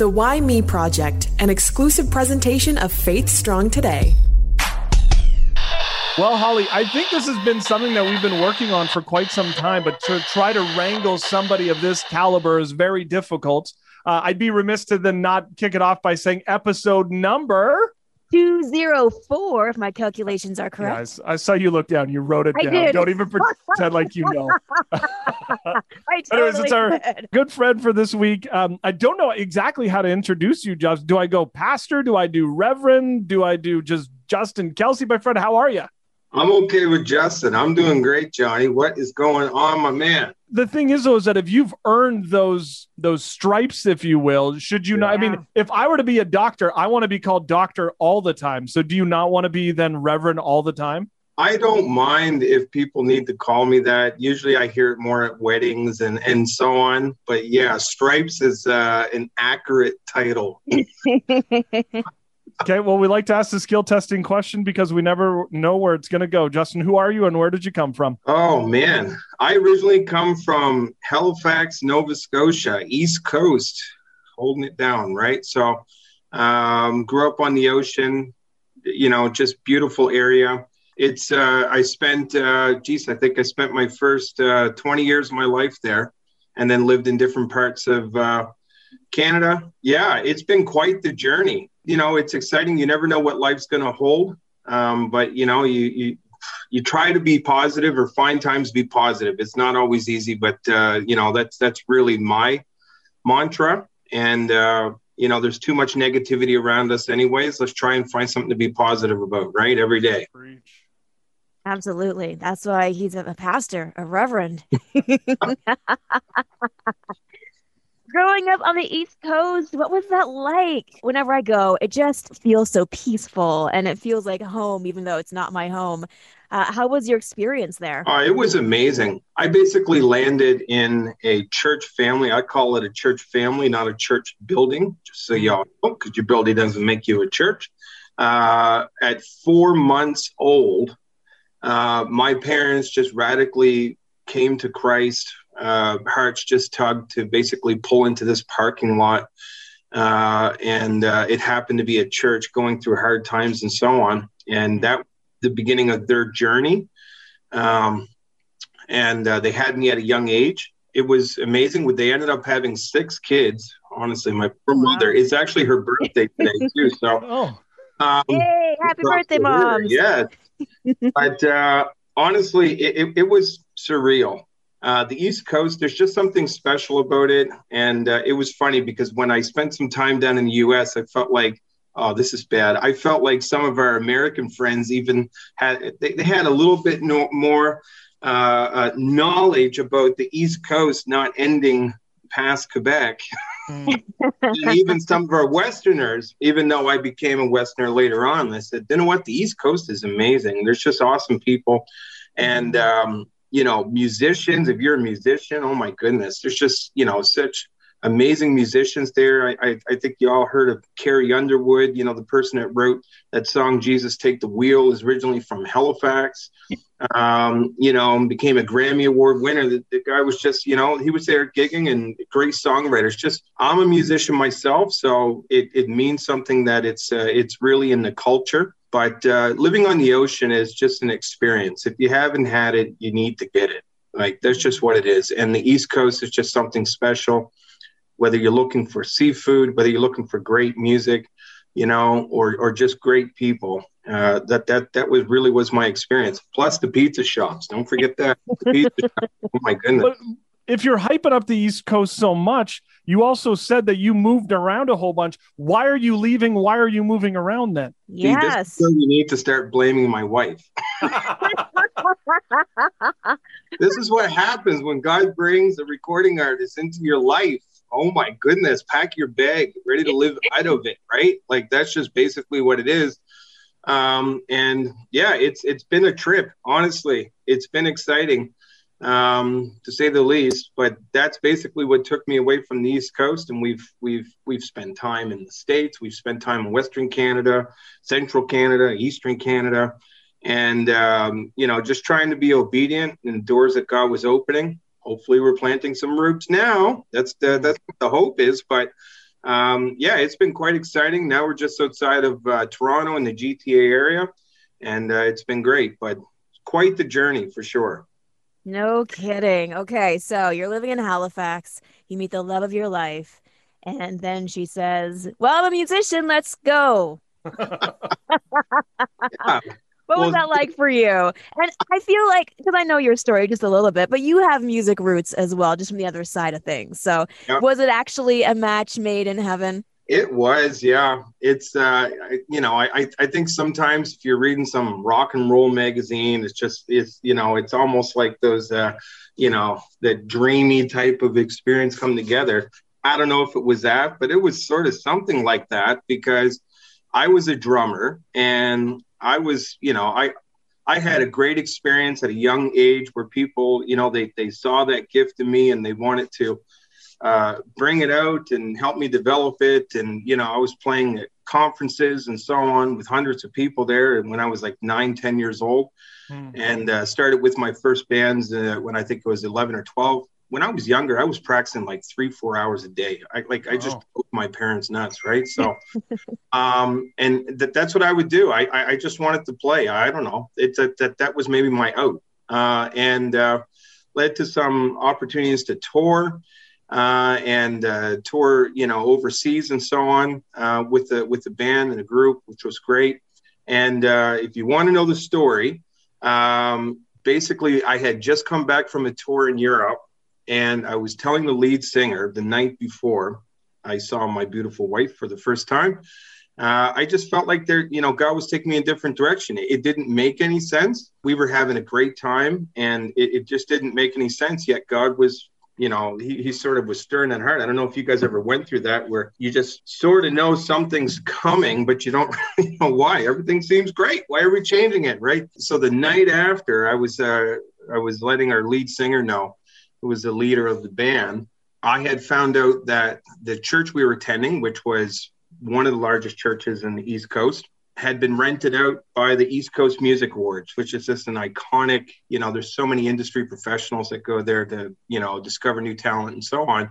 The Why Me Project, an exclusive presentation of Faith Strong Today. Well, Holly, I think this has been something that we've been working on for quite some time, but to try to wrangle somebody of this caliber is very difficult. Uh, I'd be remiss to then not kick it off by saying episode number 204, if my calculations are correct. Yeah, I, I, saw you look down. You wrote it I down. Did. Don't even pretend like you know. I totally Anyways, it's our did. good friend for this week. Um, I don't know exactly how to introduce you, Just. Do I go pastor? Do I do reverend? Do I do just Justin Kelsey, my friend? How are you? I'm okay with Justin. I'm doing great, Johnny. What is going on, my man? the thing is though is that if you've earned those those stripes if you will should you not i mean if i were to be a doctor i want to be called doctor all the time so do you not want to be then reverend all the time I don't mind if people need to call me that. Usually I hear it more at weddings and, and so on. But yeah, stripes is uh, an accurate title. okay, well, we like to ask the skill testing question because we never know where it's going to go. Justin, who are you and where did you come from? Oh, man. I originally come from Halifax, Nova Scotia, East Coast, holding it down, right? So, um, grew up on the ocean, you know, just beautiful area. It's, uh, I spent, uh, geez, I think I spent my first uh, 20 years of my life there and then lived in different parts of uh, Canada. Yeah, it's been quite the journey. You know, it's exciting. You never know what life's going to hold. Um, but, you know, you, you, you try to be positive or find times to be positive. It's not always easy, but, uh, you know, that's, that's really my mantra. And, uh, you know, there's too much negativity around us anyways. Let's try and find something to be positive about, right? Every day. Absolutely. That's why he's a pastor, a reverend. Growing up on the East Coast, what was that like? Whenever I go, it just feels so peaceful and it feels like home, even though it's not my home. Uh, how was your experience there? Uh, it was amazing. I basically landed in a church family. I call it a church family, not a church building, just so y'all know, because your building doesn't make you a church. Uh, at four months old, uh, my parents just radically came to Christ. Uh, hearts just tugged to basically pull into this parking lot. Uh, and uh, it happened to be a church going through hard times and so on. And that the beginning of their journey. Um, and uh, they had me at a young age. It was amazing. They ended up having six kids. Honestly, my poor mother. It's actually her birthday today too. So, oh, um, hey, happy birthday, mom! Yeah, but uh, honestly, it, it, it, was surreal. Uh, the East Coast, there's just something special about it, and uh, it was funny because when I spent some time down in the U.S., I felt like oh, this is bad. I felt like some of our American friends even had they, they had a little bit no, more uh, uh, knowledge about the East Coast not ending past Quebec. and even some of our Westerners, even though I became a Westerner later on, they said, you know what, the East Coast is amazing. There's just awesome people. And, um, you know, musicians, if you're a musician, oh my goodness, there's just, you know, such amazing musicians there. I, I, I, think you all heard of Carrie Underwood, you know, the person that wrote that song, Jesus Take the Wheel, is originally from Halifax, um, you know, became a Grammy Award winner. The, the, guy was just, you know, he was there gigging and great songwriters. Just, I'm a musician myself, so it, it means something that it's, uh, it's really in the culture. But uh, living on the ocean is just an experience. If you haven't had it, you need to get it. Like that's just what it is. And the East Coast is just something special whether you're looking for seafood, whether you're looking for great music, you know, or or just great people. Uh, that that that was really was my experience. Plus the pizza shops. Don't forget that. oh my goodness. But if you're hyping up the East Coast so much, you also said that you moved around a whole bunch. Why are you leaving? Why are you moving around then? Yes. See, you need to start blaming my wife. this is what happens when God brings a recording artist into your life oh my goodness, pack your bag, ready to live out of it, right? Like that's just basically what it is. Um, and yeah, it's it's been a trip. Honestly, it's been exciting um, to say the least. But that's basically what took me away from the East Coast, and we've we've we've spent time in the states. We've spent time in Western Canada, Central Canada, Eastern Canada, and um, you know, just trying to be obedient in doors that God was opening hopefully we're planting some roots now. That's the that's what the hope is. But um, yeah, it's been quite exciting. Now we're just outside of uh, Toronto in the GTA area, and uh, it's been great, but quite the journey for sure. No kidding. Okay, so you're living in Halifax. You meet the love of your life, and then she says, "Well, I'm a musician. Let's go." Yeah. What was Well, that like for you? And I feel like because I know your story just a little bit, but you have music roots as well, just from the other side of things. So, was it actually a match made in heaven? It was, yeah. It's, uh, you know, I, I, think sometimes if you're reading some rock and roll magazine, it's just, it's, you know, it's almost like those, uh, you know, the dreamy type of experience come together. I don't know if it was that, but it was sort of something like that because I was a drummer and I was, you know, I, I had a great experience at a young age where people, you know, they, they saw that gift in me and they wanted to, uh, bring it out and help me develop it. And, you know, I was playing at conferences and so on with hundreds of people there. And when I was like nine, 10 years old, Hmm. and uh, started with my first bands uh, when I think it was 11 or 12. When I was younger, I was practicing like three, four hours a day. I like, I just Wow. drove my parents nuts, right? So, um, and that, that's what I would do. I, I, I just wanted to play. I don't know. It's that, that, that was maybe my out. Uh, and uh, led to some opportunities to tour uh, and uh, tour, you know, overseas and so on uh, with the with the band and the group, which was great. And uh, if you want to know the story, um, basically, I had just come back from a tour in Europe, and I was telling the lead singer the night before I saw my beautiful wife for the first time. Uh, I just felt like there, you know, God was taking me in a different direction. It, it didn't make any sense. We were having a great time, and it, it just didn't make any sense. Yet God was you know, he, he sort of was stern and hard. I don't know if you guys ever went through that where you just sort of know something's coming, but you don't really know why. Everything seems great. Why are we changing it? Right. So the night after I was uh I was letting our lead singer know, who was the leader of the band, I had found out that the church we were attending, which was one of the largest churches in the East Coast, had been rented out by the East Coast Music Awards, which is just an iconic, you know, there's so many industry professionals that go there to, you know, discover new talent and so on.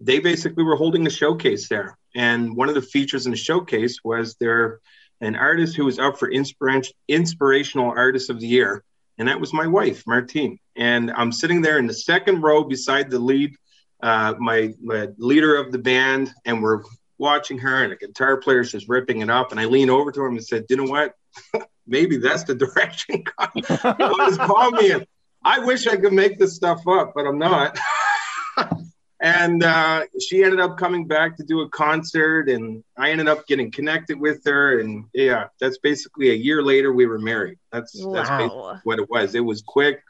They basically were holding a showcase there. And one of the features in the showcase was there an artist who was up for inspiration, inspirational artist of the year. And that was my wife, Martine. And I'm sitting there in the second row beside the lead, uh, my, my leader of the band, and we're watching her and a guitar player's just ripping it up. And I lean over to him and said, you know what? Maybe that's the direction God has called me in. I wish I could make this stuff up, but I'm not. and uh, she ended up coming back to do a concert, and I ended up getting connected with her. And yeah, that's basically a year later we were married. That's that's what it was. It was quick,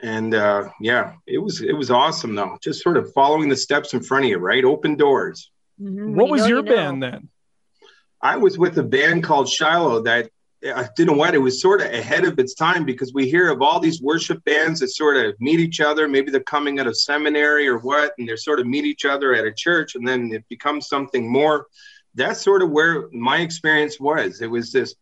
and uh, yeah, it was it was awesome though. Just sort of following the steps in front of you, right? Open doors. Mhm. What you was your you know. band then? I was with a band called Shiloh that I you know what it was sort of ahead of its time because we hear of all these worship bands that sort of meet each other. Maybe they're coming out of seminary or what, and they sort of meet each other at a church, and then it becomes something more. That's sort of where my experience was. It was this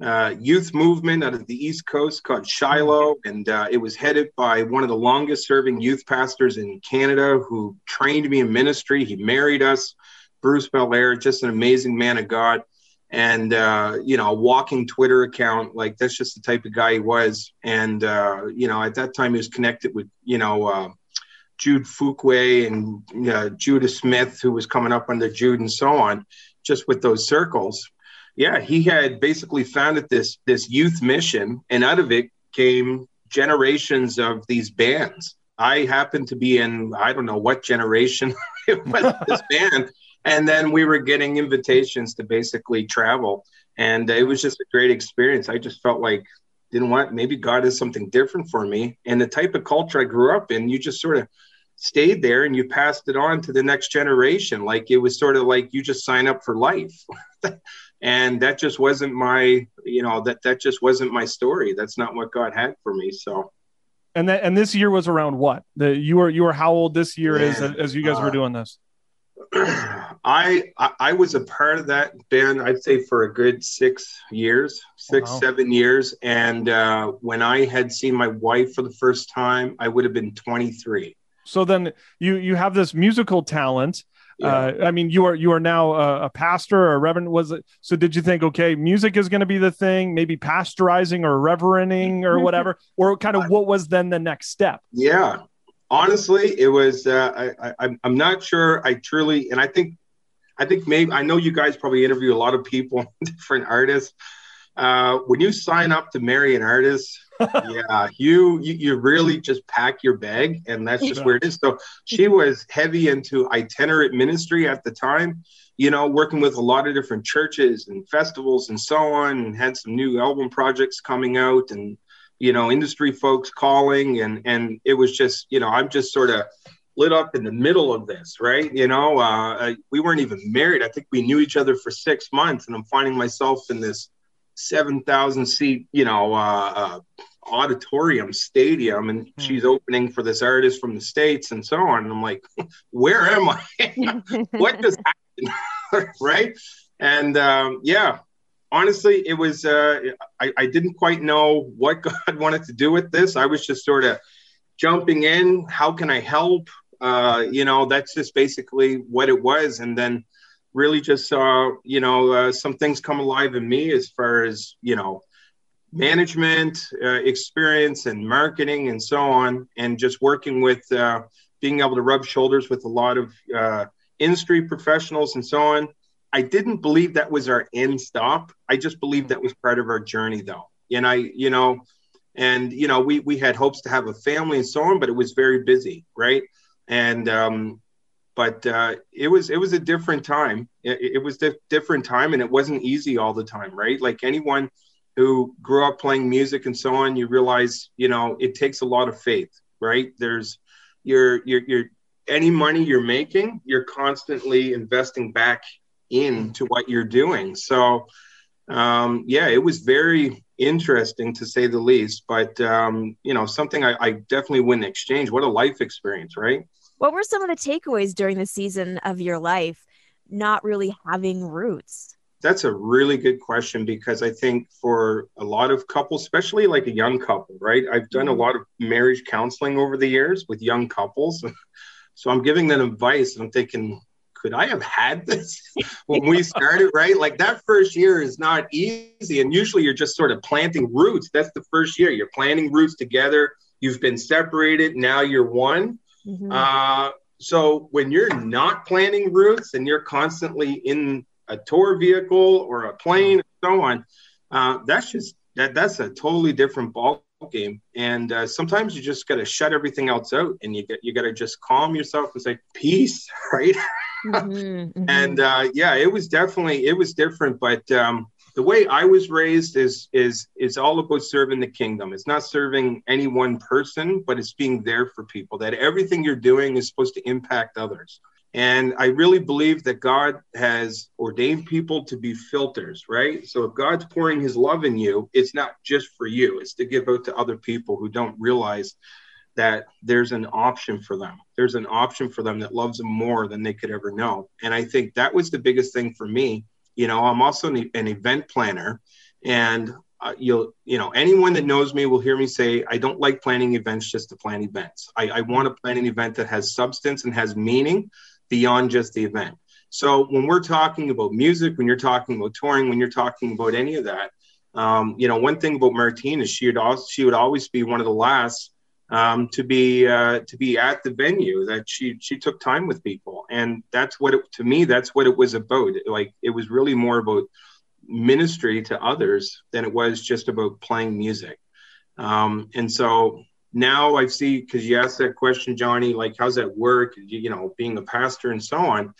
uh, youth movement out of the East Coast called Shiloh, and uh, it was headed by one of the longest serving youth pastors in Canada who trained me in ministry. He married us. Bruce Belair, just an amazing man of God, and uh, you know, a walking Twitter account. Like that's just the type of guy he was. And uh, you know, at that time, he was connected with you know uh, Jude Fouquier and uh, Judah Smith, who was coming up under Jude, and so on. Just with those circles, yeah, he had basically founded this this youth mission, and out of it came generations of these bands. I happened to be in I don't know what generation it was this band and then we were getting invitations to basically travel. And it was just a great experience. I just felt like didn't want maybe god has something different for me. And the type of culture i grew up in you just sort of stayed there and you passed it on to the next generation. Like it was sort of like you just sign up for life. And that just wasn't my you know that that just wasn't my story. That's not what god had for me. So. And that and this year was around what? The you were you were how old this year is Man, as you guys were uh, doing this? I, I was a part of that band. I'd say for a good six years, six Wow. seven years. And uh, when I had seen my wife for the first time, I would have been 23. So then you you have this musical talent. Yeah. Uh, I mean, you are you are now a, a, pastor or a reverend. Was it so? Did you think, okay, music is going to be the thing? Maybe pastorizing or reverending or whatever, or kind of what was then the next step? Yeah, honestly, it was. Uh, I, I I'm not sure. I truly, and I think, I think maybe I know you guys probably interview a lot of people, different artists. Uh, when you sign up to marry an artist, yeah, you, you, you really just pack your bag, and that's just where it is. So she was heavy into itinerant ministry at the time, you know, working with a lot of different churches and festivals and so on, and had some new album projects coming out, and you know, industry folks calling, and and it was just, you know, I'm just sort of lit up in the middle of this, right? You know, uh, we weren't even married. I think we knew each other for six months, and I'm finding myself in this 7,000 seat, you know, uh, uh, auditorium stadium and mm. she's opening for this artist from the States and so on. And I'm like, where am I? what just happened? right. And um, yeah, honestly, it was, uh, I, I didn't quite know what God wanted to do with this. I was just sort of jumping in. How can I help? Uh, you know, that's just basically what it was. And then, really just saw you know uh, some things come alive in me as far as you know management uh, experience and marketing and so on and just working with uh, being able to rub shoulders with a lot of uh, industry professionals and so on i didn't believe that was our end stop i just believed that was part of our journey though and i you know and you know we we had hopes to have a family and so on but it was very busy right and um, but uh, it was it was a different time. It, it was a different time, and it wasn't easy all the time, right? Like anyone who grew up playing music and so on, you realize, you know, it takes a lot of faith, right? There's your your your any money you're making, you're constantly investing back into what you're doing. So, um, yeah, it was very interesting to say the least. But um, you know, something I, I definitely wouldn't exchange. What a life experience, right? What were some of the takeaways during the season of your life not really having roots? That's a really good question because I think for a lot of couples, especially like a young couple, right? I've done a mm-hmm. lot of marriage counseling over the years with young couples. So I'm giving them advice and I'm thinking, could I have had this when we started, right? Like that first year is not easy. And usually you're just sort of planting roots. That's the first year. You're planting roots together. You've been separated. Now you're one. Mm-hmm. Uh, so when you're not planting roots and you're constantly in a tour vehicle or a plane and so on, uh, that's just that that's a totally different ball game. And uh, sometimes you just got to shut everything else out, and you get you got to just calm yourself and say peace, right? Mm-hmm, mm-hmm. and uh, yeah, it was definitely it was different, but um, the way I was raised is is is all about serving the kingdom. It's not serving any one person, but it's being there for people. That everything you're doing is supposed to impact others. And I really believe that God has ordained people to be filters, right? So if God's pouring his love in you, it's not just for you, it's to give out to other people who don't realize that there's an option for them. There's an option for them that loves them more than they could ever know. And I think that was the biggest thing for me you know, I'm also an, an event planner, and uh, you'll, you know, anyone that knows me will hear me say I don't like planning events just to plan events. I, I want to plan an event that has substance and has meaning beyond just the event. So when we're talking about music, when you're talking about touring, when you're talking about any of that, um, you know, one thing about Martine is she would also, she would always be one of the last um, to be uh, to be at the venue that she she took time with people. And that's what it to me that's what it was about. Like it was really more about ministry to others than it was just about playing music. Um, and so now i see because you asked that question johnny like how's that work? You, you know being a pastor and so on.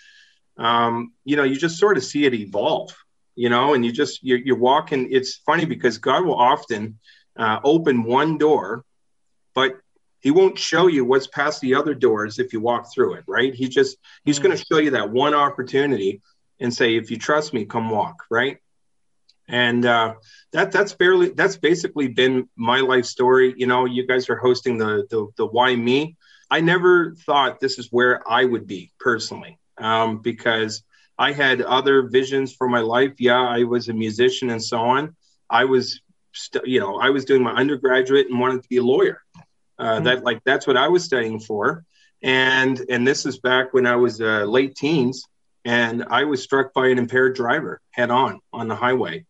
Um, you know you just sort of see it evolve you know and you just you're, you're walking it's funny because god will often uh, open one door but he won't show you what's past the other doors if you walk through it, right? He just he's mm. going to show you that one opportunity and say, if you trust me, come walk, right? And uh, that that's barely that's basically been my life story. You know, you guys are hosting the the, the why me. I never thought this is where I would be personally, um, because I had other visions for my life. Yeah, I was a musician and so on. I was, st- you know, I was doing my undergraduate and wanted to be a lawyer. Uh, mm-hmm. That like that's what I was studying for, and and this is back when I was uh, late teens, and I was struck by an impaired driver head on on the highway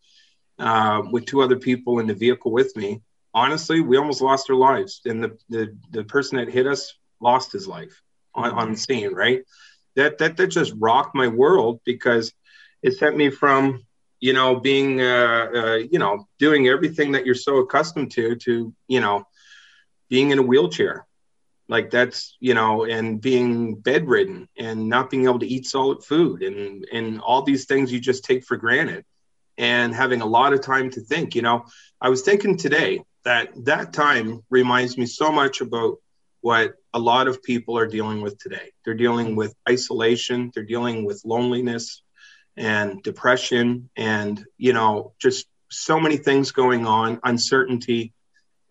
uh, with two other people in the vehicle with me. Honestly, we almost lost our lives, and the the, the person that hit us lost his life on, on the scene. Right, that that that just rocked my world because it sent me from you know being uh, uh, you know doing everything that you're so accustomed to to you know being in a wheelchair. Like that's you know and being bedridden and not being able to eat solid food and and all these things you just take for granted and having a lot of time to think. You know i was thinking today that that time reminds me so much about what a lot of people are dealing with today. They're dealing with isolation. They're dealing with loneliness and depression and you know just so many things going on uncertainty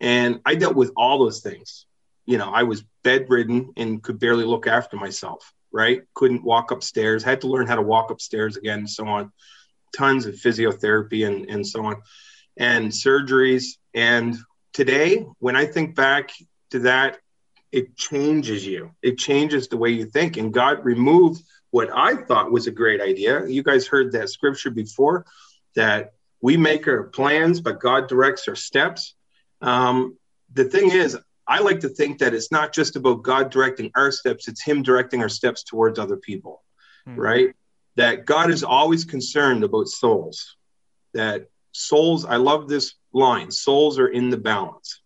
and i dealt with all those things you know, I was bedridden and could barely look after myself, right? Couldn't walk upstairs, had to learn how to walk upstairs again, and so on. Tons of physiotherapy and, and so on, and surgeries. And today, when I think back to that, it changes you. It changes the way you think. And God removed what I thought was a great idea. You guys heard that scripture before that we make our plans, but God directs our steps. Um, the thing is, I like to think that it's not just about God directing our steps, it's Him directing our steps towards other people, mm-hmm. right? That God is always concerned about souls. That souls, I love this line souls are in the balance.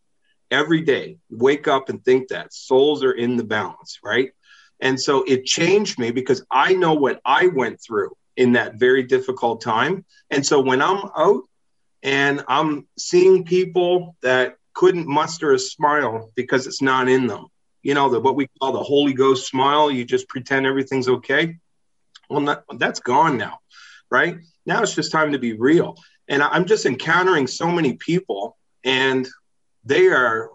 Every day, wake up and think that souls are in the balance, right? And so it changed me because I know what I went through in that very difficult time. And so when I'm out and I'm seeing people that couldn't muster a smile because it's not in them. You know, the what we call the Holy Ghost smile, you just pretend everything's okay. Well, not, that's gone now, right? Now it's just time to be real. And I'm just encountering so many people, and they are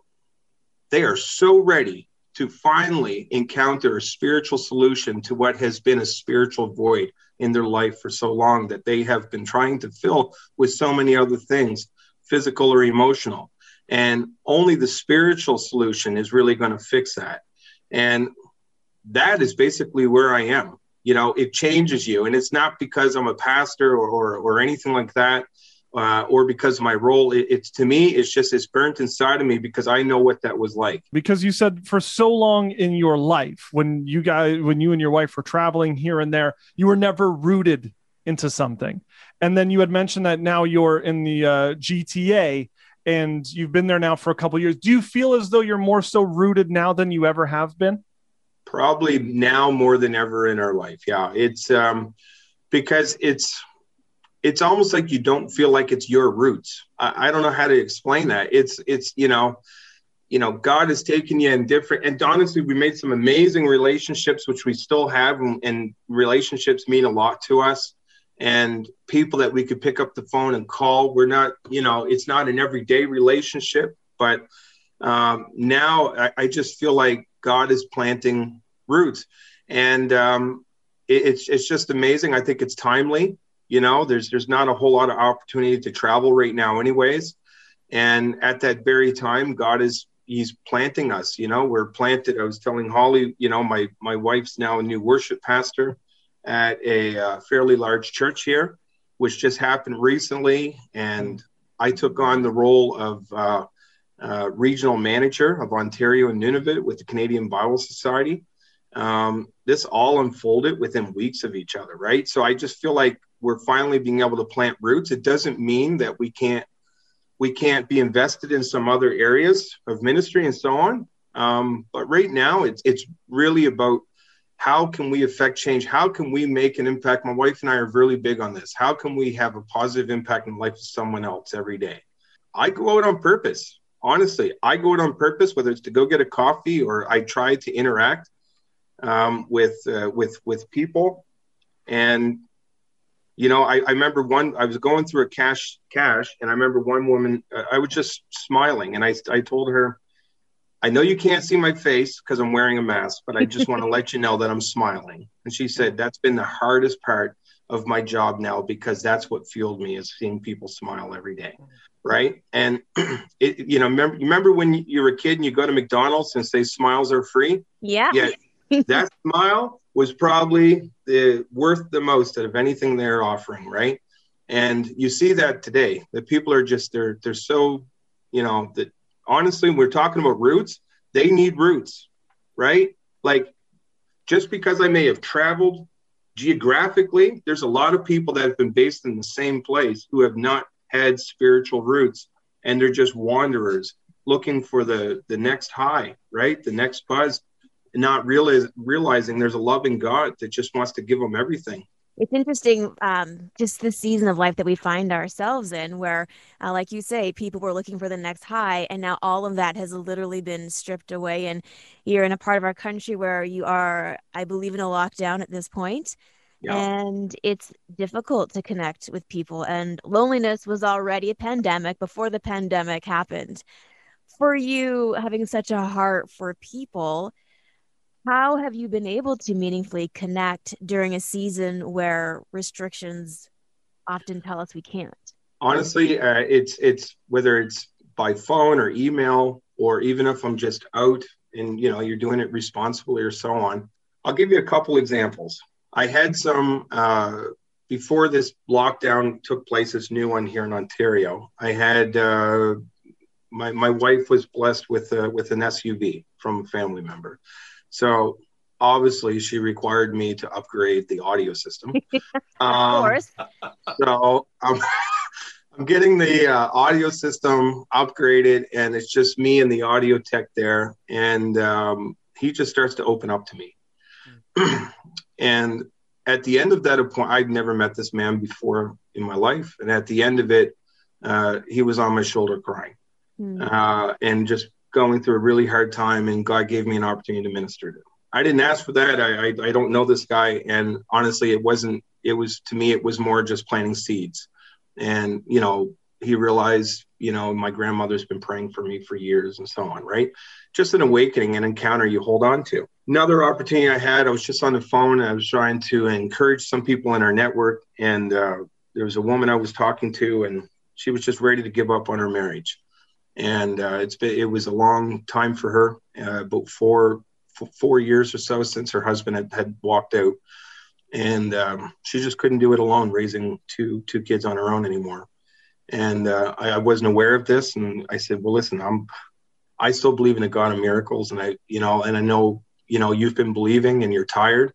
they are so ready to finally encounter a spiritual solution to what has been a spiritual void in their life for so long that they have been trying to fill with so many other things, physical or emotional. And only the spiritual solution is really going to fix that. And that is basically where I am. You know, it changes you. And it's not because I'm a pastor or, or, or anything like that. Uh, or because of my role, it, it's to me, it's just it's burnt inside of me because I know what that was like. Because you said for so long in your life, when you guys, when you and your wife were traveling here and there, you were never rooted into something. And then you had mentioned that now you're in the uh, GTA and you've been there now for a couple years. Do you feel as though you're more so rooted now than you ever have been? Probably now more than ever in our life. Yeah, it's um, because it's it's almost like you don't feel like it's your roots. I, I don't know how to explain that. It's it's you know, you know, God has taken you in different. And honestly, we made some amazing relationships, which we still have, and, and relationships mean a lot to us and people that we could pick up the phone and call. We're not, you know, it's not an everyday relationship, but um, now I, I, just feel like God is planting roots, and um, it, it's it's just amazing. I think it's timely. You know, there's there's not a whole lot of opportunity to travel right now, anyways. And at that very time, God is He's planting us. You know, we're planted. I was telling Holly, you know, my my wife's now a new worship pastor at a uh, fairly large church here, which just happened recently. And I took on the role of uh, uh, regional manager of Ontario and Nunavut with the Canadian Bible Society. Um, this all unfolded within weeks of each other, right? So I just feel like we're finally being able to plant roots. It doesn't mean that we can't we can't be invested in some other areas of ministry and so on. Um, but right now, it's it's really about how can we affect change? How can we make an impact? My wife and I are really big on this. How can we have a positive impact in the life of someone else every day? I go out on purpose. Honestly, I go out on purpose, whether it's to go get a coffee or I try to interact um, with uh, with with people. And you know, I, I, remember one. I was going through a cash cash, and I remember one woman. Uh, I was just smiling, and I I told her, I know you can't see my face because I'm wearing a mask, but I just want to let you know that I'm smiling. And she said, That's been the hardest part of my job now because that's what fueled me is seeing people smile every day. Right. And it, you know, remember, remember when you were a kid and you go to McDonald's and say smiles are free? Yeah. Yeah. That smile was probably the worth the most out of anything they're offering, right? And you see that today. That people are just they're they're so, you know, that honestly, we're talking about roots. They need roots, right? Like just because I may have traveled geographically, there's a lot of people that have been based in the same place who have not had spiritual roots and they're just wanderers looking for the the next high, right? The next buzz, not realize, realizing there's a loving God that just wants to give them everything. It's interesting, um, just the season of life that we find ourselves in, where, uh, like you say, people were looking for the next high, and now all of that has literally been stripped away. And you're in a part of our country where you are, I believe, in a lockdown at this point. Yeah. And it's difficult to connect with people. And loneliness was already a pandemic before the pandemic happened. For you, having such a heart for people, how have you been able to meaningfully connect during a season where restrictions often tell us we can't? Honestly, uh, it's it's whether it's by phone or email, or even if I'm just out and you know you're doing it responsibly or so on. I'll give you a couple examples. I had some uh, before this lockdown took place. This new one here in Ontario. I had uh, my my wife was blessed with uh, with an SUV from a family member, so obviously she required me to upgrade the audio system. Um, of course. So I'm, I'm getting the uh, audio system upgraded, and it's just me and the audio tech there, and um, he just starts to open up to me. and at the end of that appointment, I'd never met this man before in my life, and at the end of it, uh, he was on my shoulder crying, mm. uh, and just going through a really hard time, and God gave me an opportunity to minister to. I didn't ask for that. I, I, I don't know this guy, and honestly, it wasn't. It was to me, it was more just planting seeds, and you know, he realized, you know, my grandmother's been praying for me for years, and so on. Right, just an awakening, an encounter you hold on to. Another opportunity I had, I was just on the phone. I was trying to encourage some people in our network, and uh, there was a woman I was talking to, and she was just ready to give up on her marriage and uh, it's been it was a long time for her, uh, about four four years or so since her husband had, had walked out, and um, she just couldn't do it alone, raising two two kids on her own anymore. And uh, I, I, wasn't aware of this, and I said, "Well, listen, I'm I still believe in a God of miracles, and I you know, and I know you know you've been believing, and you're tired."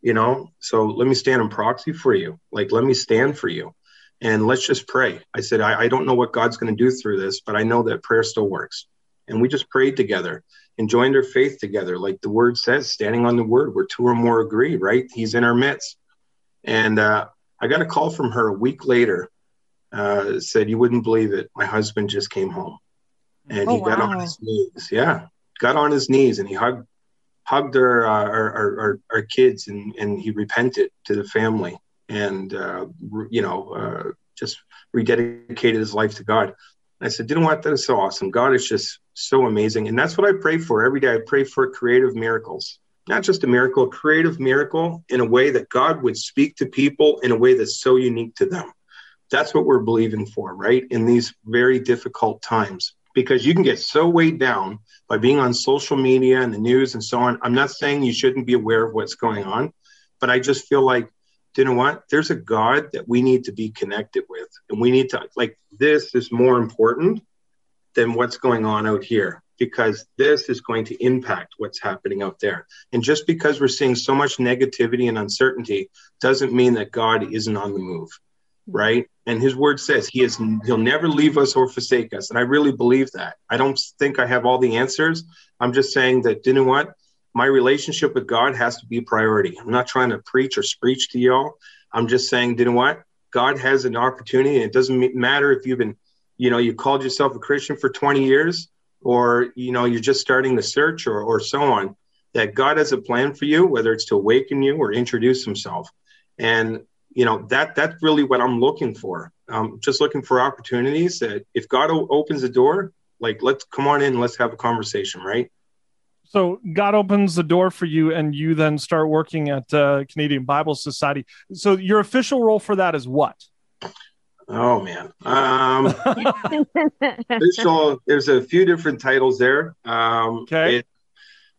You know, so let me stand in proxy for you. Like, let me stand for you and let's just pray. I said, I, I don't know what God's going to do through this, but I know that prayer still works. And we just prayed together and joined our faith together. Like the word says, standing on the word, where two or more agree, right? He's in our midst. And uh, I got a call from her a week later, uh, said, You wouldn't believe it. My husband just came home. And oh, he got wow. on his knees. Yeah. Got on his knees and he hugged hugged our, uh, our, our, our, kids and, and he repented to the family and uh, you know uh, just rededicated his life to God. I said, "Didn't want that is so awesome. God is just so amazing, and that's what I pray for every day. I pray for creative miracles, not just a miracle, a creative miracle in a way that God would speak to people in a way that's so unique to them. That's what we're believing for, right? In these very difficult times, because you can get so weighed down by being on social media and the news and so on. I'm not saying you shouldn't be aware of what's going on, but I just feel like you know what? There's a God that we need to be connected with. And we need to, like, this is more important than what's going on out here because this is going to impact what's happening out there. And just because we're seeing so much negativity and uncertainty doesn't mean that God isn't on the move, right? And his word says he is he'll never leave us or forsake us. And I really believe that. I don't think I have all the answers. I'm just saying that you know what? My relationship with God has to be a priority. I'm not trying to preach or preach to y'all. I'm just saying, you know what? God has an opportunity, and it doesn't matter if you've been, you know, you called yourself a Christian for 20 years, or you know, you're just starting the search, or or so on. That God has a plan for you, whether it's to awaken you or introduce Himself, and you know that that's really what I'm looking for. I'm just looking for opportunities that if God opens the door, like let's come on in, let's have a conversation, right? So God opens the door for you, and you then start working at uh, Canadian Bible Society. So your official role for that is what? Oh man, um, official. There's a few different titles there. Um, okay, it,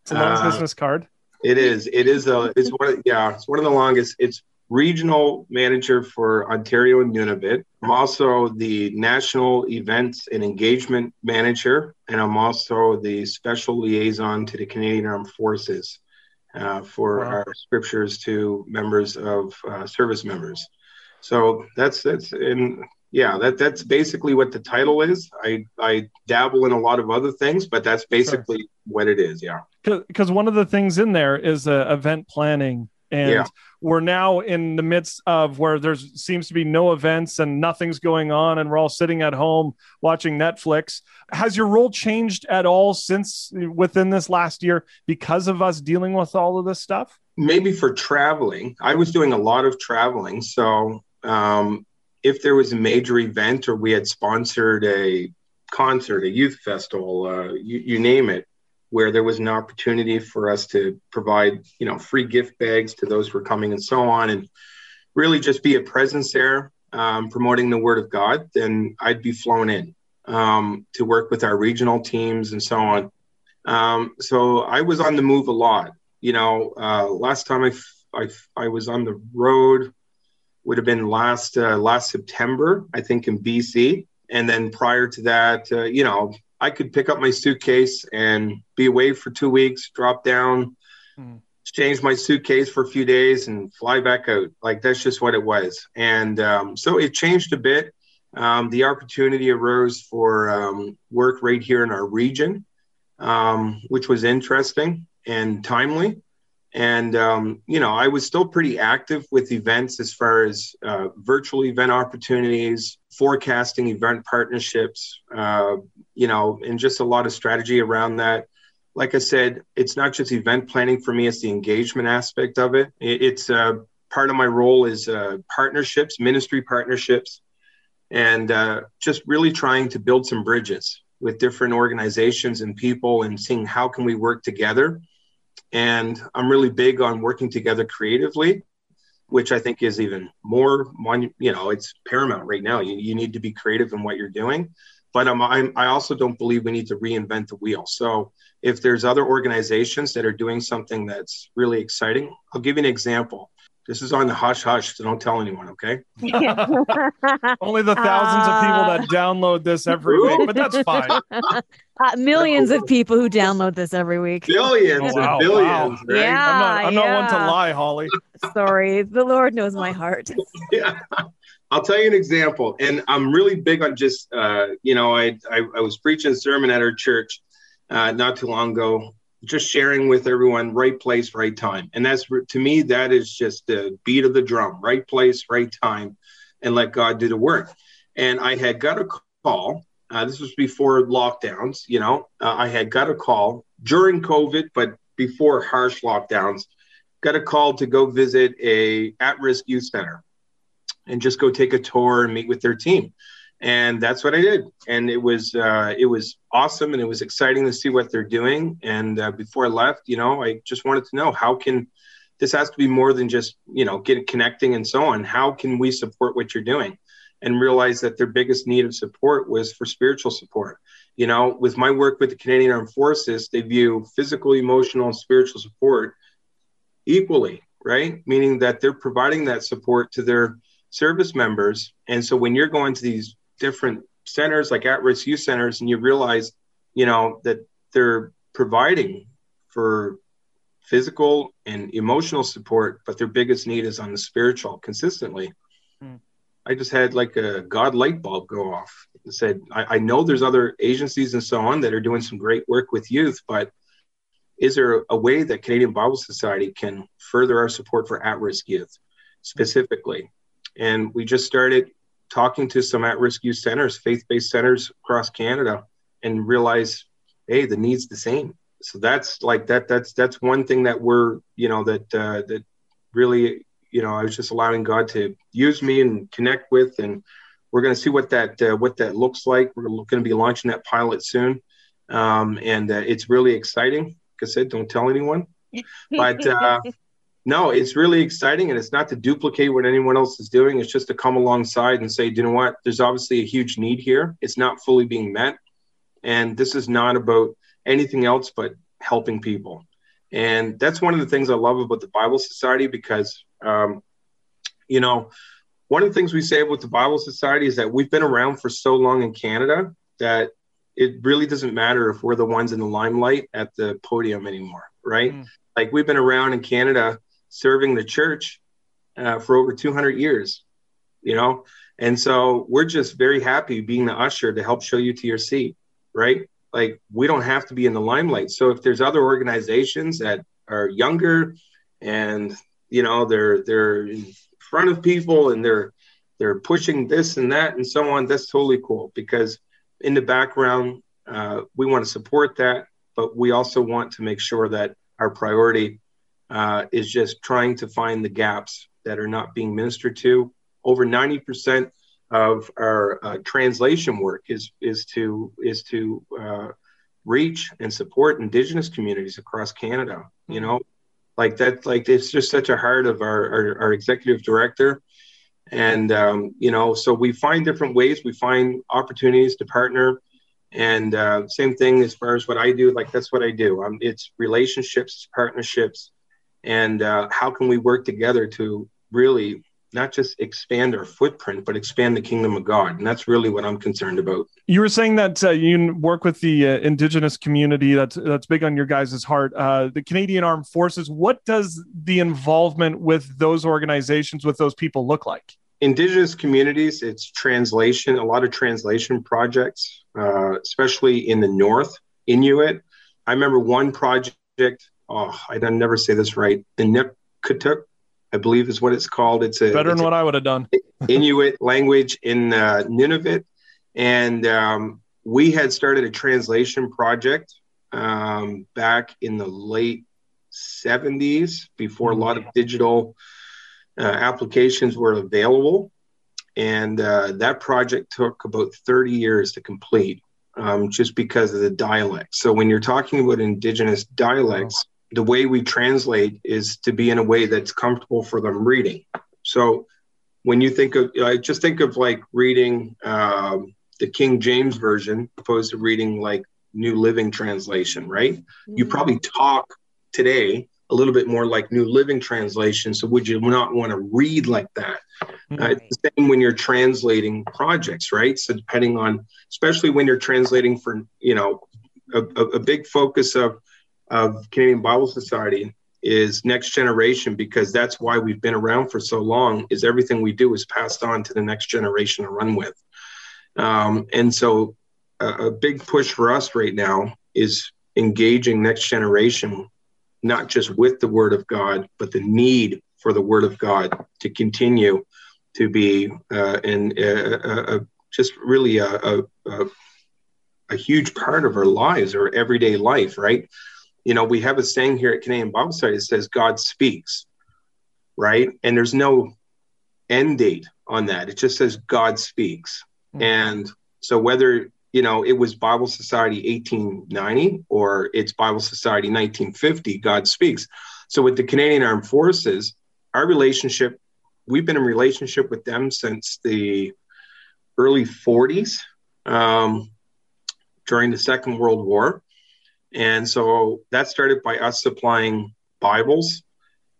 it's a uh, business card. It is. It is a. It's one. Of, yeah, it's one of the longest. It's regional manager for Ontario and Nunavut. I'm also the national events and engagement manager, and I'm also the special liaison to the Canadian Armed Forces uh, for wow. our scriptures to members of uh, service members. So that's that's in yeah that that's basically what the title is. I I dabble in a lot of other things, but that's basically sure. what it is. Yeah. Because one of the things in there is uh, event planning and yeah. we're now in the midst of where there seems to be no events and nothing's going on and we're all sitting at home watching netflix. Has your role changed at all since within this last year because of us dealing with all of this stuff? Maybe for traveling. I was doing a lot of traveling. So um, if there was a major event or we had sponsored a concert a youth festival uh, you, you name it where there was an opportunity for us to provide, you know, free gift bags to those who are coming and so on, and really just be a presence there, um, promoting the Word of God, then I'd be flown in um, to work with our regional teams and so on. Um, so I was on the move a lot. You know, uh, last time I, I, I was on the road would have been last uh, last September, I think, in BC. And then prior to that, uh, you know, I could pick up my suitcase and be away for two weeks, drop down, mm. change my suitcase for a few days, and fly back out. Like that's just what it was. And um, so it changed a bit. Um, the opportunity arose for um, work right here in our region, um, which was interesting and timely. And, um, you know, I was still pretty active with events as far as uh, virtual event opportunities, forecasting event partnerships, uh, you know, and just a lot of strategy around that. Like I said, it's not just event planning for me, it's the engagement aspect of it. It's uh, part of my role is uh, partnerships, ministry partnerships, and uh, just really trying to build some bridges with different organizations and people and seeing how can we work together and I'm really big on working together creatively, which I think is even more, you know, it's paramount right now. You, you need to be creative in what you're doing. But I'm, I'm, I also don't believe we need to reinvent the wheel. So if there's other organizations that are doing something that's really exciting, I'll give you an example. This is on the hush hush, so don't tell anyone, okay? Only the thousands uh, of people that uh. download this every week, but that's fine. Uh, millions of people who download this every week. Billions oh, wow, and billions. Wow. Right? Yeah, I'm not, I'm yeah. not one to lie, Holly. Sorry, the Lord knows my heart. yeah. I'll tell you an example, and I'm really big on just, uh, you know, I, I, I was preaching a sermon at our church uh, not too long ago, just sharing with everyone right place right time and that's to me that is just the beat of the drum right place right time and let god do the work and i had got a call uh, this was before lockdowns you know uh, i had got a call during covid but before harsh lockdowns got a call to go visit a at-risk youth center and just go take a tour and meet with their team and that's what I did. And it was uh, it was awesome, and it was exciting to see what they're doing. And uh, before I left, you know, I just wanted to know how can this has to be more than just you know getting connecting and so on. How can we support what you're doing? And realize that their biggest need of support was for spiritual support. You know, with my work with the Canadian Armed Forces, they view physical, emotional, and spiritual support equally, right? Meaning that they're providing that support to their service members. And so when you're going to these different centers like at-risk youth centers and you realize you know that they're providing for physical and emotional support but their biggest need is on the spiritual consistently. I just had like a god light bulb go off and said I, I know there's other agencies and so on that are doing some great work with youth but is there a way that canadian bible society can further our support for at-risk youth specifically and we just started talking to some at-risk youth centers, faith-based centers across Canada, and realize, hey, the need's the same. So that's like that. That's that's one thing that we're, you know, that uh, that really, you know, I was just allowing God to use me and connect with, and we're going to see what that uh, what that looks like. We're going to be launching that pilot soon, um, and uh, it's really exciting. Like I said, don't tell anyone, but uh, no, it's really exciting, and it's not to duplicate what anyone else is doing. It's just to come alongside and say, you know what? There's obviously a huge need here. It's not fully being met, and this is not about anything else but helping people. And that's one of the things I love about the Bible Society because, um, you know, one of the things we say about the Bible Society is that we've been around for so long in Canada that it really doesn't matter if we're the ones in the limelight at the podium anymore, right? Mm. Like we've been around in Canada serving the church uh, for over 200 years, you know? And so we're just very happy being the usher to help show you to your seat, right? Like we don't have to be in the limelight. So if there's other organizations that are younger and you know they're they're in front of people and they're they're pushing this and that and so on, that's totally cool because in the background uh, we want to support that, but we also want to make sure that our priority uh, is just trying to find the gaps that are not being ministered to. Over 90% of our uh, translation work is is to is to uh, reach and support Indigenous communities across Canada. You know, like that, like it's just such a heart of our our, our executive director, and um, you know, so we find different ways. We find opportunities to partner. And uh, same thing as far as what I do, like that's what I do. Um, it's relationships, partnerships, and uh, how can we work together to really not just expand our footprint, but expand the kingdom of God. And that's really what I'm concerned about. You were saying that uh, you work with the uh, indigenous community. That's that's big on your guys' heart. Uh, the Canadian Armed Forces. What does the involvement with those organizations, with those people, look like? Indigenous communities. It's translation. A lot of translation projects, uh, especially in the North, Inuit. I remember one project. Oh, I never say this right. The I believe is what it's called. It's a better than what I would have done. Inuit language in uh, Nunavut, and um, we had started a translation project um, back in the late '70s, before a lot of digital uh, applications were available, and uh, that project took about 30 years to complete, um, just because of the dialect. So when you're talking about indigenous dialects the way we translate is to be in a way that's comfortable for them reading. So when you think of, uh, just think of like reading um, the King James version opposed to reading like New Living Translation, right? Mm-hmm. You probably talk today a little bit more like New Living Translation. So would you not want to read like that? Mm-hmm. Uh, it's the same when you're translating projects, right? So depending on, especially when you're translating for, you know, a, a big focus of of Canadian Bible Society is next generation because that's why we've been around for so long is everything we do is passed on to the next generation to run with. Um, and so a, a, big push for us right now is engaging next generation not just with the word of god but the need for the word of god to continue to be uh, in uh, uh, just really a, a, a huge part of our lives or everyday life right you know, we have a saying here at Canadian Bible Society that says God speaks, right? And there's no end date on that. It just says God speaks. Mm-hmm. And so whether, you know, it was Bible Society 1890 or it's Bible Society 1950, God speaks. So with the Canadian Armed Forces, our relationship, we've been in relationship with them since the early 40s um, during the Second World War. And so that started by us supplying Bibles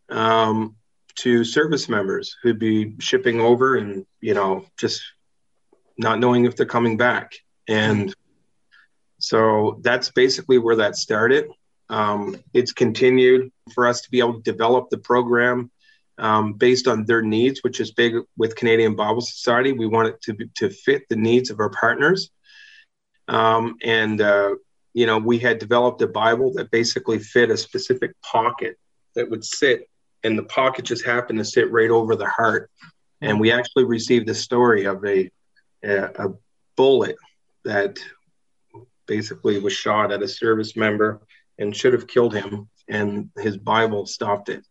um, to service members who'd be shipping over and, you know, just not knowing if they're coming back. And so that's basically where that started. Um, it's continued for us to be able to develop the program um, based on their needs, which is big with Canadian Bible Society. We want it to, to fit the needs of our partners. Um, and uh, you know, we had developed a Bible that basically fit a specific pocket that would sit, and the pocket just happened to sit right over the heart. And we actually received a story of a, a, a bullet that basically was shot at a service member and should have killed him, and his Bible stopped it.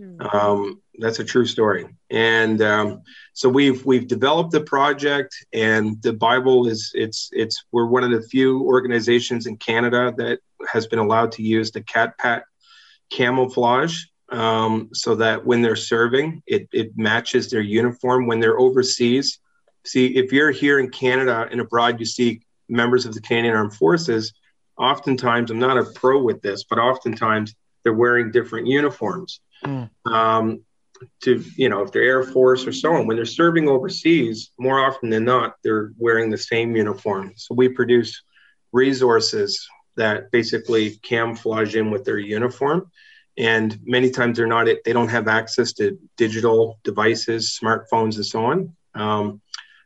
Mm-hmm. Um, that's a true story. And um, so we've we've developed the project, and the Bible is it's it's we're one of the few organizations in Canada that has been allowed to use the CADPAT camouflage, um, so that when they're serving, it it matches their uniform when they're overseas. See, if you're here in Canada and abroad, you see members of the Canadian Armed Forces. Oftentimes, I'm not a pro with this, but oftentimes they're wearing different uniforms. Mm. Um, to you know, if they're Air Force or so on, when they're serving overseas, more often than not, they're wearing the same uniform. So we produce resources that basically camouflage in with their uniform and many times they're not they don't have access to digital devices smartphones and so on um,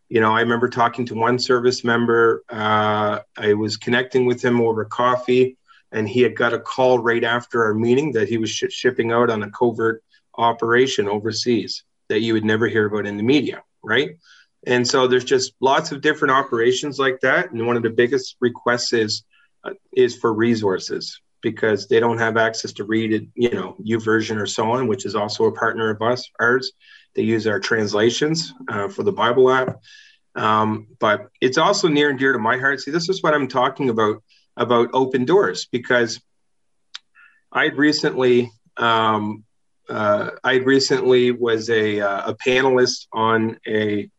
you know i remember talking to one service member uh, i was connecting with him over coffee and he had got a call right after our meeting that he was sh- shipping out on a covert operation overseas that you would never hear about in the media right and so there's just lots of different operations like that and one of the biggest requests is uh, is for resources because they don't have access to read it, you know, YouVersion or so on, which is also a partner of us, ours. They use our translations uh, for the Bible app. Um, but it's also near and dear to my heart. See, this is what I'm talking about about open doors because I'd recently um, uh, I recently was a, uh, a panelist on a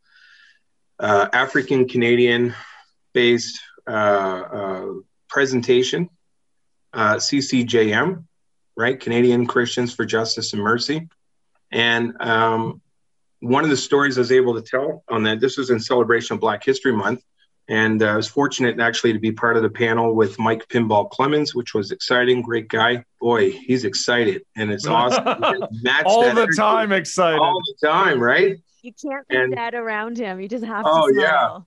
uh, African Canadian based uh, uh, presentation uh, CCJM, right? Canadian Christians for Justice and Mercy. And um, one of the stories I was able to tell on that, this was in celebration of Black History Month. And uh, I was fortunate actually to be part of the panel with Mike Pinball Clemons, which was exciting. Great guy. Boy, he's excited. And it's awesome. all the energy. time excited. All the time, right? You can't be and, sad around him. You just have to. Oh, yeah.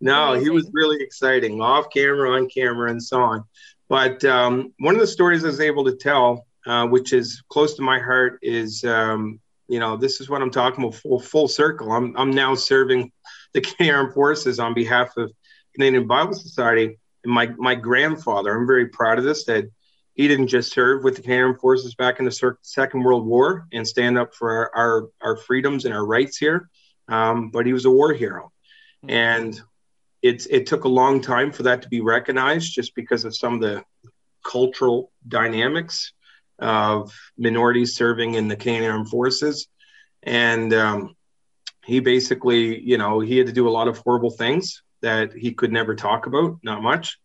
No, Amazing. he was really exciting, off camera, on camera, and so on. But um, one of the stories I was able to tell, uh, which is close to my heart, is um, you know this is what I'm talking about full full circle. I'm I'm now serving the Canadian Armed Forces on behalf of Canadian Bible Society. And my my grandfather, I'm very proud of this that he didn't just serve with the Canadian Armed Forces back in the Second World War and stand up for our our, our freedoms and our rights here, um, but he was a war hero. Mm-hmm. And it's it took a long time for that to be recognized just because of some of the cultural dynamics of minorities serving in the Canadian Armed Forces. And um, he basically, you know, he had to do a lot of horrible things that he could never talk about, not much.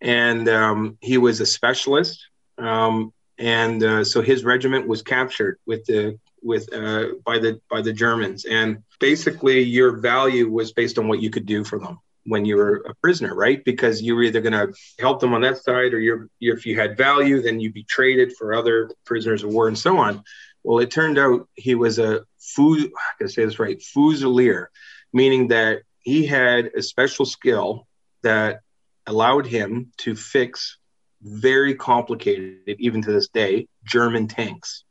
And um, he was a specialist. Um, and uh, so his regiment was captured with the with uh, by the by the Germans. And basically, your value was based on what you could do for them when you were a prisoner, right? Because you were either going to help them on that side, or you're, if you had value, then you'd be traded for other prisoners of war and so on. Well, it turned out he was a fou, I can say this right, fusilier, meaning that he had a special skill that allowed him to fix very complicated, even to this day, German tanks.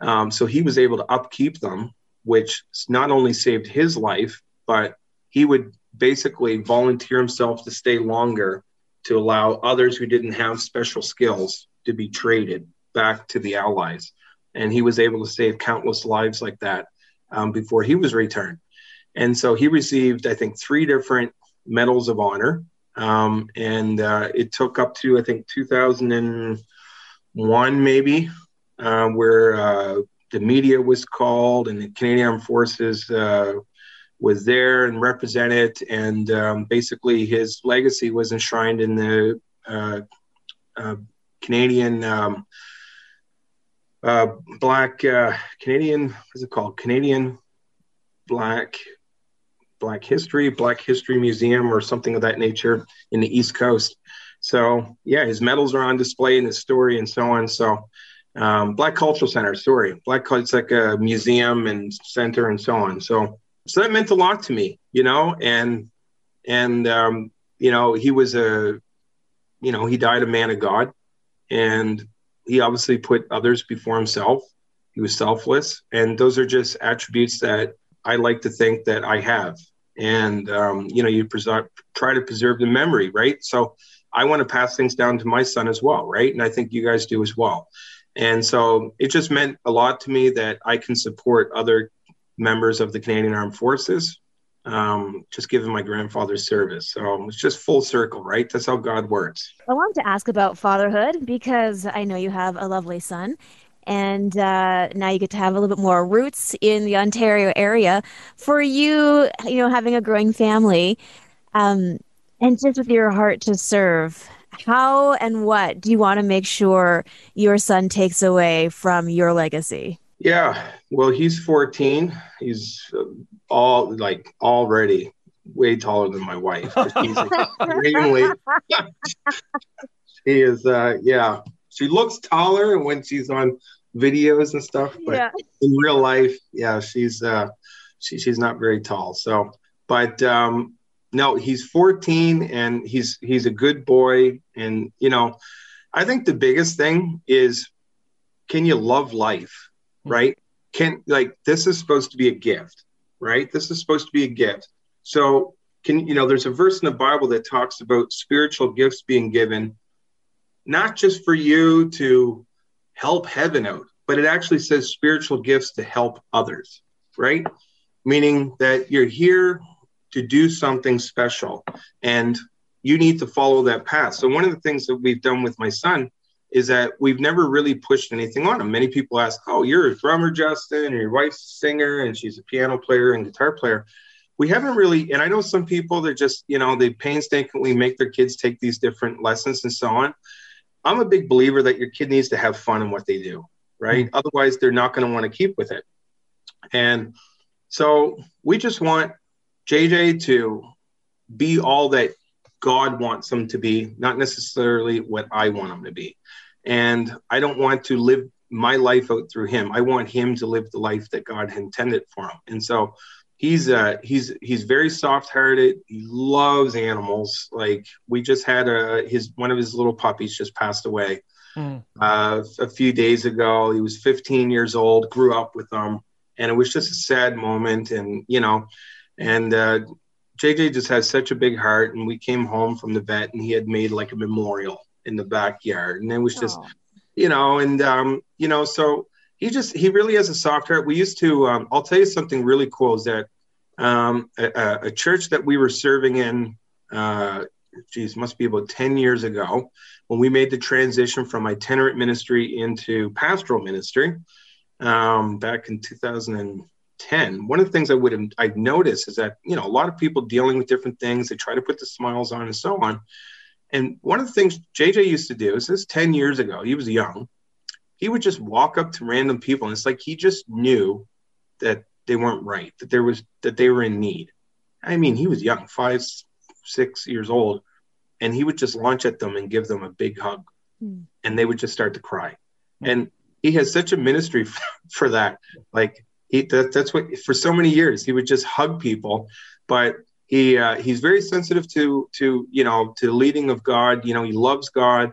Um, so he was able to upkeep them, which not only saved his life, but he would basically volunteer himself to stay longer to allow others who didn't have special skills to be traded back to the Allies. And he was able to save countless lives like that um, before he was returned. And so he received, I think, three different medals of honor. Um, and uh, it took up to, I think, 2001, maybe, uh, where uh, the media was called and the Canadian Armed Forces uh, was there and represented, and um, basically his legacy was enshrined in the uh, uh, Canadian um, Black Canadian what's it called Canadian Black Black History Black History Museum or something of that nature in the East Coast. So yeah, his medals are on display in his story and so on. So um, Black Cultural Center, sorry, Black it's like a museum and center and so on. So so that meant a lot to me, you know, and and um, you know he was a, you know, he died a man of God, and he obviously put others before himself. He was selfless, and those are just attributes that I like to think that I have. And um, you know, you preserve, try to preserve the memory, right? So I want to pass things down to my son as well, right? And I think you guys do as well. And so it just meant a lot to me that I can support other members of the Canadian Armed Forces, um, just given my grandfather's service. So it's just full circle, right? That's how God works. I wanted to ask about fatherhood because I know you have a lovely son. And uh, now you get to have a little bit more roots in the Ontario area. For you, you know, having a growing family, um, and just with your heart to serve, how and what do you want to make sure your son takes away from your legacy? Yeah, well, he's 14. He's uh, all like already way taller than my wife. He's extremely. she is, uh, yeah. She looks taller when she's on videos and stuff, but yeah. in real life, yeah, she's uh, she, she's not very tall. So, but um, no, he's 14 and he's he's a good boy. And you know, I think the biggest thing is, can you love life, hmm. right? Can like this is supposed to be a gift, right? This is supposed to be a gift. So can you know? There's a verse in the Bible that talks about spiritual gifts being given, not just for you to help heaven out, but it actually says spiritual gifts to help others, right? Meaning that you're here to do something special and you need to follow that path. So, one of the things that we've done with my son is that we've never really pushed anything on him. Many people ask, Oh, you're a drummer, Justin, and your wife's a singer, and she's a piano player and guitar player. We haven't really, and I know some people that just, you know, they painstakingly make their kids take these different lessons and so on. I'm a big believer that your kid needs to have fun in what they do, right? Mm-hmm. Otherwise, they're not going to want to keep with it. And so we just want JJ to be all that God wants him to be, not necessarily what I want him to be. And I don't want to live my life out through him. I want him to live the life that God intended for him. And so he's uh he's he's very soft-hearted. He loves animals. Like we just had a his one of his little puppies just passed away. Mm. Uh, a few days ago, he was 15 years old, grew up with them, and it was just a sad moment. And you know, and uh, JJ just has such a big heart. And we came home from the vet, and he had made like a memorial in the backyard, and it was just, oh. you know, and um, you know, so he just he really has a soft heart. We used to. Um, I'll tell you something really cool is that um, a, a, church that we were serving in. Uh, geez, must be about 10 years ago when we made the transition from itinerant ministry into pastoral ministry um, back in 2010. one of the things i would have i've noticed is that you know a lot of people dealing with different things they try to put the smiles on and so on and one of the things jj used to do is this 10 years ago he was young he would just walk up to random people and it's like he just knew that they weren't right that there was that they were in need. I mean he was young five six years old and he would just launch at them and give them a big hug mm. and they would just start to cry. And he has such a ministry for that. Like he that, that's what for so many years he would just hug people, but he uh, he's very sensitive to to you know to the leading of God. You know, he loves God,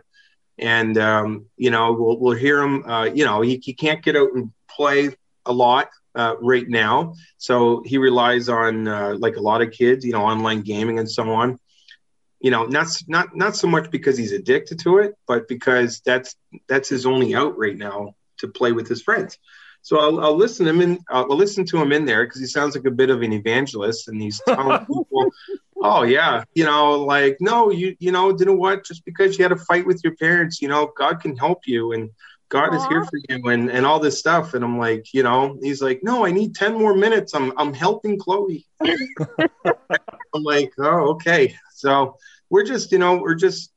and um, you know we'll we'll hear him. Uh, you know, he he can't get out and play a lot uh, right now, so he relies on uh, like a lot of kids, you know, online gaming and so on. You know, not not not so much because he's addicted to it, but because that's that's his only out right now to play with his friends. So I'll, I'll listen to him in, I'll listen to him in there because he sounds like a bit of an evangelist, and he's telling people, "Oh yeah, you know, like no, you you know, you know what? Just because you had a fight with your parents, you know, God can help you, and God Aww. is here for you, and and all this stuff." And I'm like, you know, he's like, "No, I need ten more minutes. I'm I'm helping Chloe." I'm like, "Oh, okay." So we're just, you know, we're just,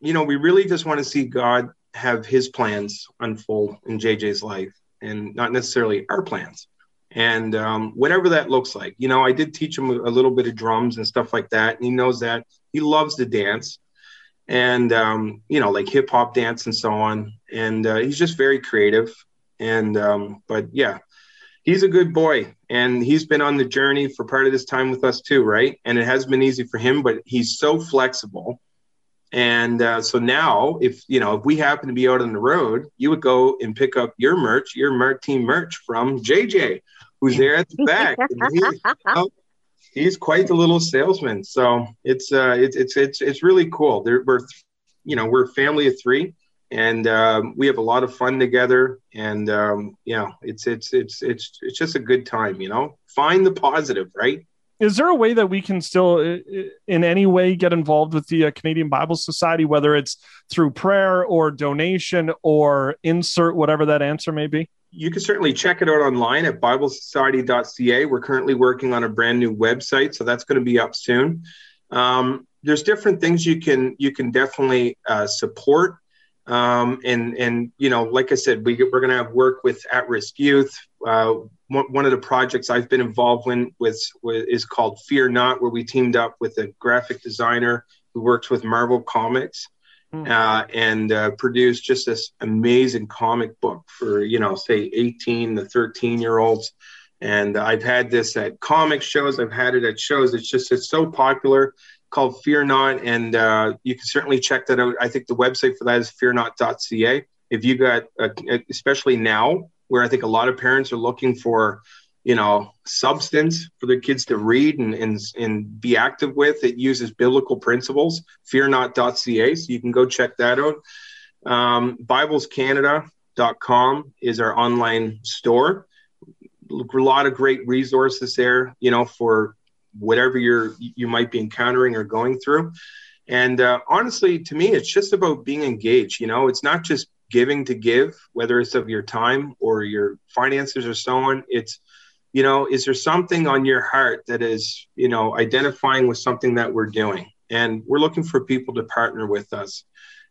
you know, we really just want to see God have His plans unfold in JJ's life and not necessarily our plans. And um, whatever that looks like, you know, I did teach him a, little bit of drums and stuff like that. And he knows that he loves to dance and, um, you know, like hip hop dance and so on. And uh, he's just very creative. And, um, but yeah, he's a good boy and he's been on the journey for part of this time with us too, right? And it has been easy for him, but he's so flexible and uh, so now, if you know, if we happen to be out on the road, you would go and pick up your merch, your Merc Team merch from JJ, who's there at the back. he, he's quite the little salesman. So it's uh, it's it's it's it's really cool. There, we're you know we're a family of three, and um, we have a lot of fun together. And um, yeah, it's it's it's it's it's just a good time. You know, find the positive, right? is there a way that we can still in any way get involved with the uh, canadian bible society whether it's through prayer or donation or insert whatever that answer may be you can certainly check it out online at biblesociety.ca we're currently working on a brand new website so that's going to be up soon um, there's different things you can you can definitely uh, support. Um, and and you know, like I said, we we're going to have work with at-risk youth. Uh, one, of the projects I've been involved in with, with is called Fear Not, where we teamed up with a graphic designer who works with Marvel Comics. Uh, and uh, produced just this amazing comic book for you know say 18 to 13 year olds. And i've had this at comic shows. I've had it at shows. It's just it's so popular called fear not. And uh, you can certainly check that out. I think the website for that is fearnot.ca if you got especially now where i think a lot of parents are looking for you know substance for the kids to read and, and, and be active with. It uses biblical principles fearnot.ca so you can go check that out. Um, biblescanada.com is our online store. A lot of great resources there you know for whatever you're you might be encountering or going through. And uh, honestly to me it's just about being engaged you know. It's not just giving to give whether it's of your time or your finances or so on. It's you know is there something on your heart that is you know identifying with something that we're doing? And we're looking for people to partner with us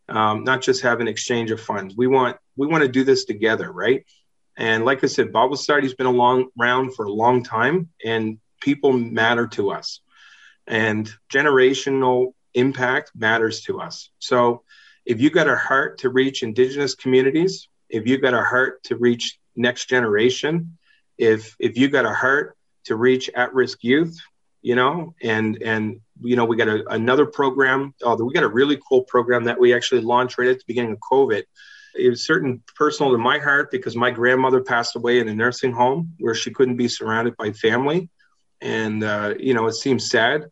um, not just have an exchange of funds. We want we want to do this together right? And like i said bible society's been a long round for a long time and people matter to us. And generational impact matters to us. So if you've got a heart to reach indigenous communities if you've got a heart to reach next generation if if you got a heart to reach at-risk youth you know and and you know we got a, another program oh, we got a really cool program that we actually launched right at the beginning of covid. It was certain personal to my heart because my grandmother passed away in a nursing home where she couldn't be surrounded by family. And uh, you know it seems sad.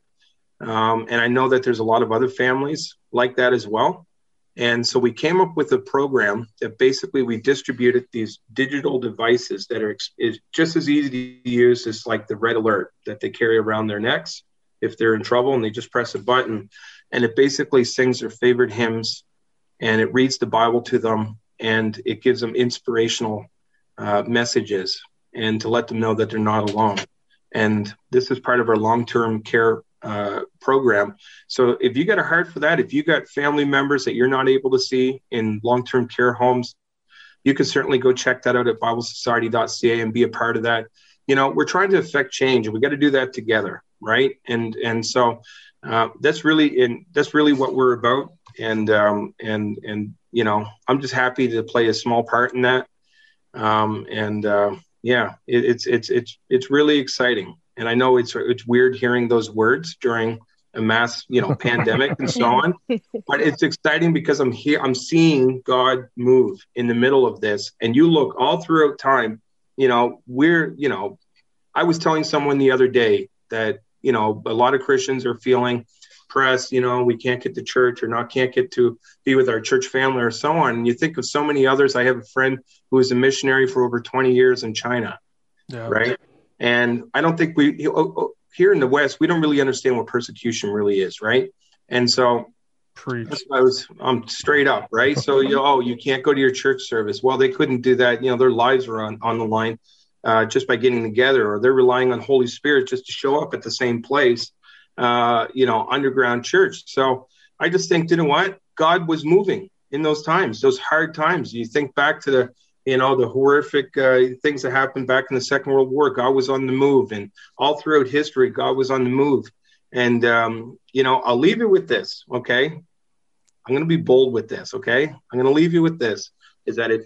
Um, and i know that there's a lot of other families like that as well and so we came up with a program that basically we distributed these digital devices that are just as easy to use as like the red alert that they carry around their necks if they're in trouble and they just press a button and it basically sings their favorite hymns and it reads the Bible to them and it gives them inspirational uh, messages and to let them know that they're not alone. And this is part of our long-term care uh, program. So if you got a heart for that, if you got family members that you're not able to see in long-term care homes, you can certainly go check that out at biblesociety.ca and be a part of that. You know, we're trying to affect change, and we got to do that together, right? And and so uh, that's really in that's really what we're about. And um, and and you know, I'm just happy to play a small part in that. Um, and uh, yeah, it, it's it's it's it's really exciting and I know it's it's weird hearing those words during a mass, you know, pandemic and so on. But it's exciting because I'm here, I'm seeing God move in the middle of this. And you look all throughout time, you know, we're, you know, I was telling someone the other day that, you know, a lot of Christians are feeling pressed, you know, we can't get to church or not can't get to be with our church family or so on. And you think of so many others. I have a friend who was a missionary for over 20 years in China. Yeah. Right and I don't think we oh, oh, here in the West we don't really understand what persecution really is, right? And so Preach. That's why I was I'm straight up, right? So you know, oh, you can't go to your church service. Well, they couldn't do that. You know, their lives are on, on the line uh, just by getting together, or they're relying on Holy Spirit just to show up at the same place, uh, you know, underground church. So I just think, you know what? God was moving in those times, those hard times. You think back to the you know the horrific uh, things that happened back in the second world war. God was on the move and all throughout history god was on the move. And um, you know i'll leave you with this okay? I'm going to be bold with this okay? I'm going to leave you with this is that if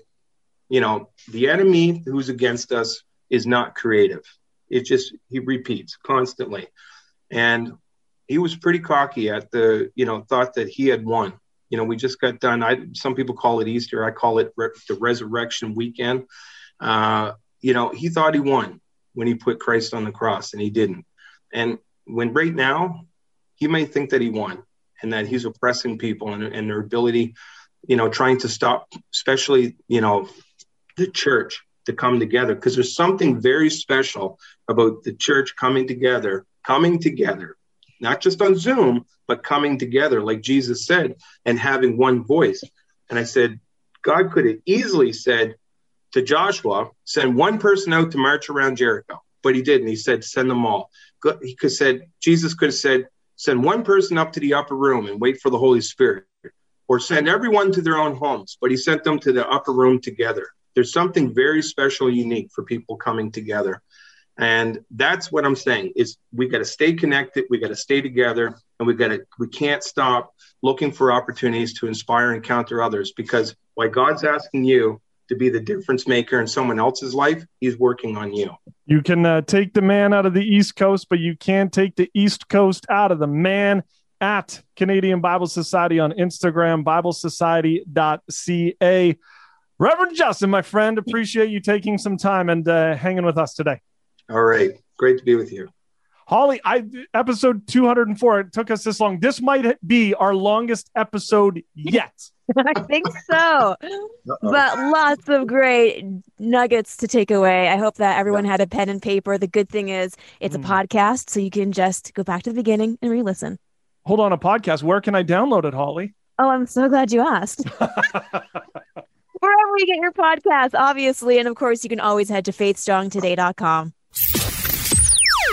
you know the enemy who's against us is not creative. It just he repeats constantly. And he was pretty cocky at the you know thought that he had won you know, we just got done. I some people call it Easter. I call it re- the resurrection weekend. Uh, you know, he thought he won when he put Christ on the cross, and he didn't. And when right now, he may think that he won and that he's oppressing people and, and their ability, you know, trying to stop, especially you know, the church to come together because there's something very special about the church coming together, coming together not just on Zoom, but coming together, like Jesus said, and having one voice. And I said, God could have easily said to Joshua, send one person out to march around Jericho, but he didn't. He said, send them all. He could have said, Jesus could have said, send one person up to the upper room and wait for the Holy Spirit, or send everyone to their own homes, but he sent them to the upper room together. There's something very special, unique for people coming together. And that's what I'm saying is we got to stay connected, we got to stay together, and we got to we can't stop looking for opportunities to inspire and encounter others because why God's asking you to be the difference maker in someone else's life, he's working on you. You can uh, take the man out of the East Coast, but you can't take the East Coast out of the man at Canadian Bible Society on Instagram, biblesociety.ca. Reverend Justin, my friend, appreciate you taking some time and uh, hanging with us today. All right. Great to be with you. Holly, I episode 204. It took us this long. This might be our longest episode yet. I think so. Uh-oh. But lots of great nuggets to take away. I hope that everyone had a pen and paper. The good thing is it's a mm. podcast, so you can just go back to the beginning and re listen. Hold on, a podcast. Where can I download it, Holly? Oh, I'm so glad you asked. Wherever you get your podcast, obviously. And of course, you can always head to faithstrongtoday.com.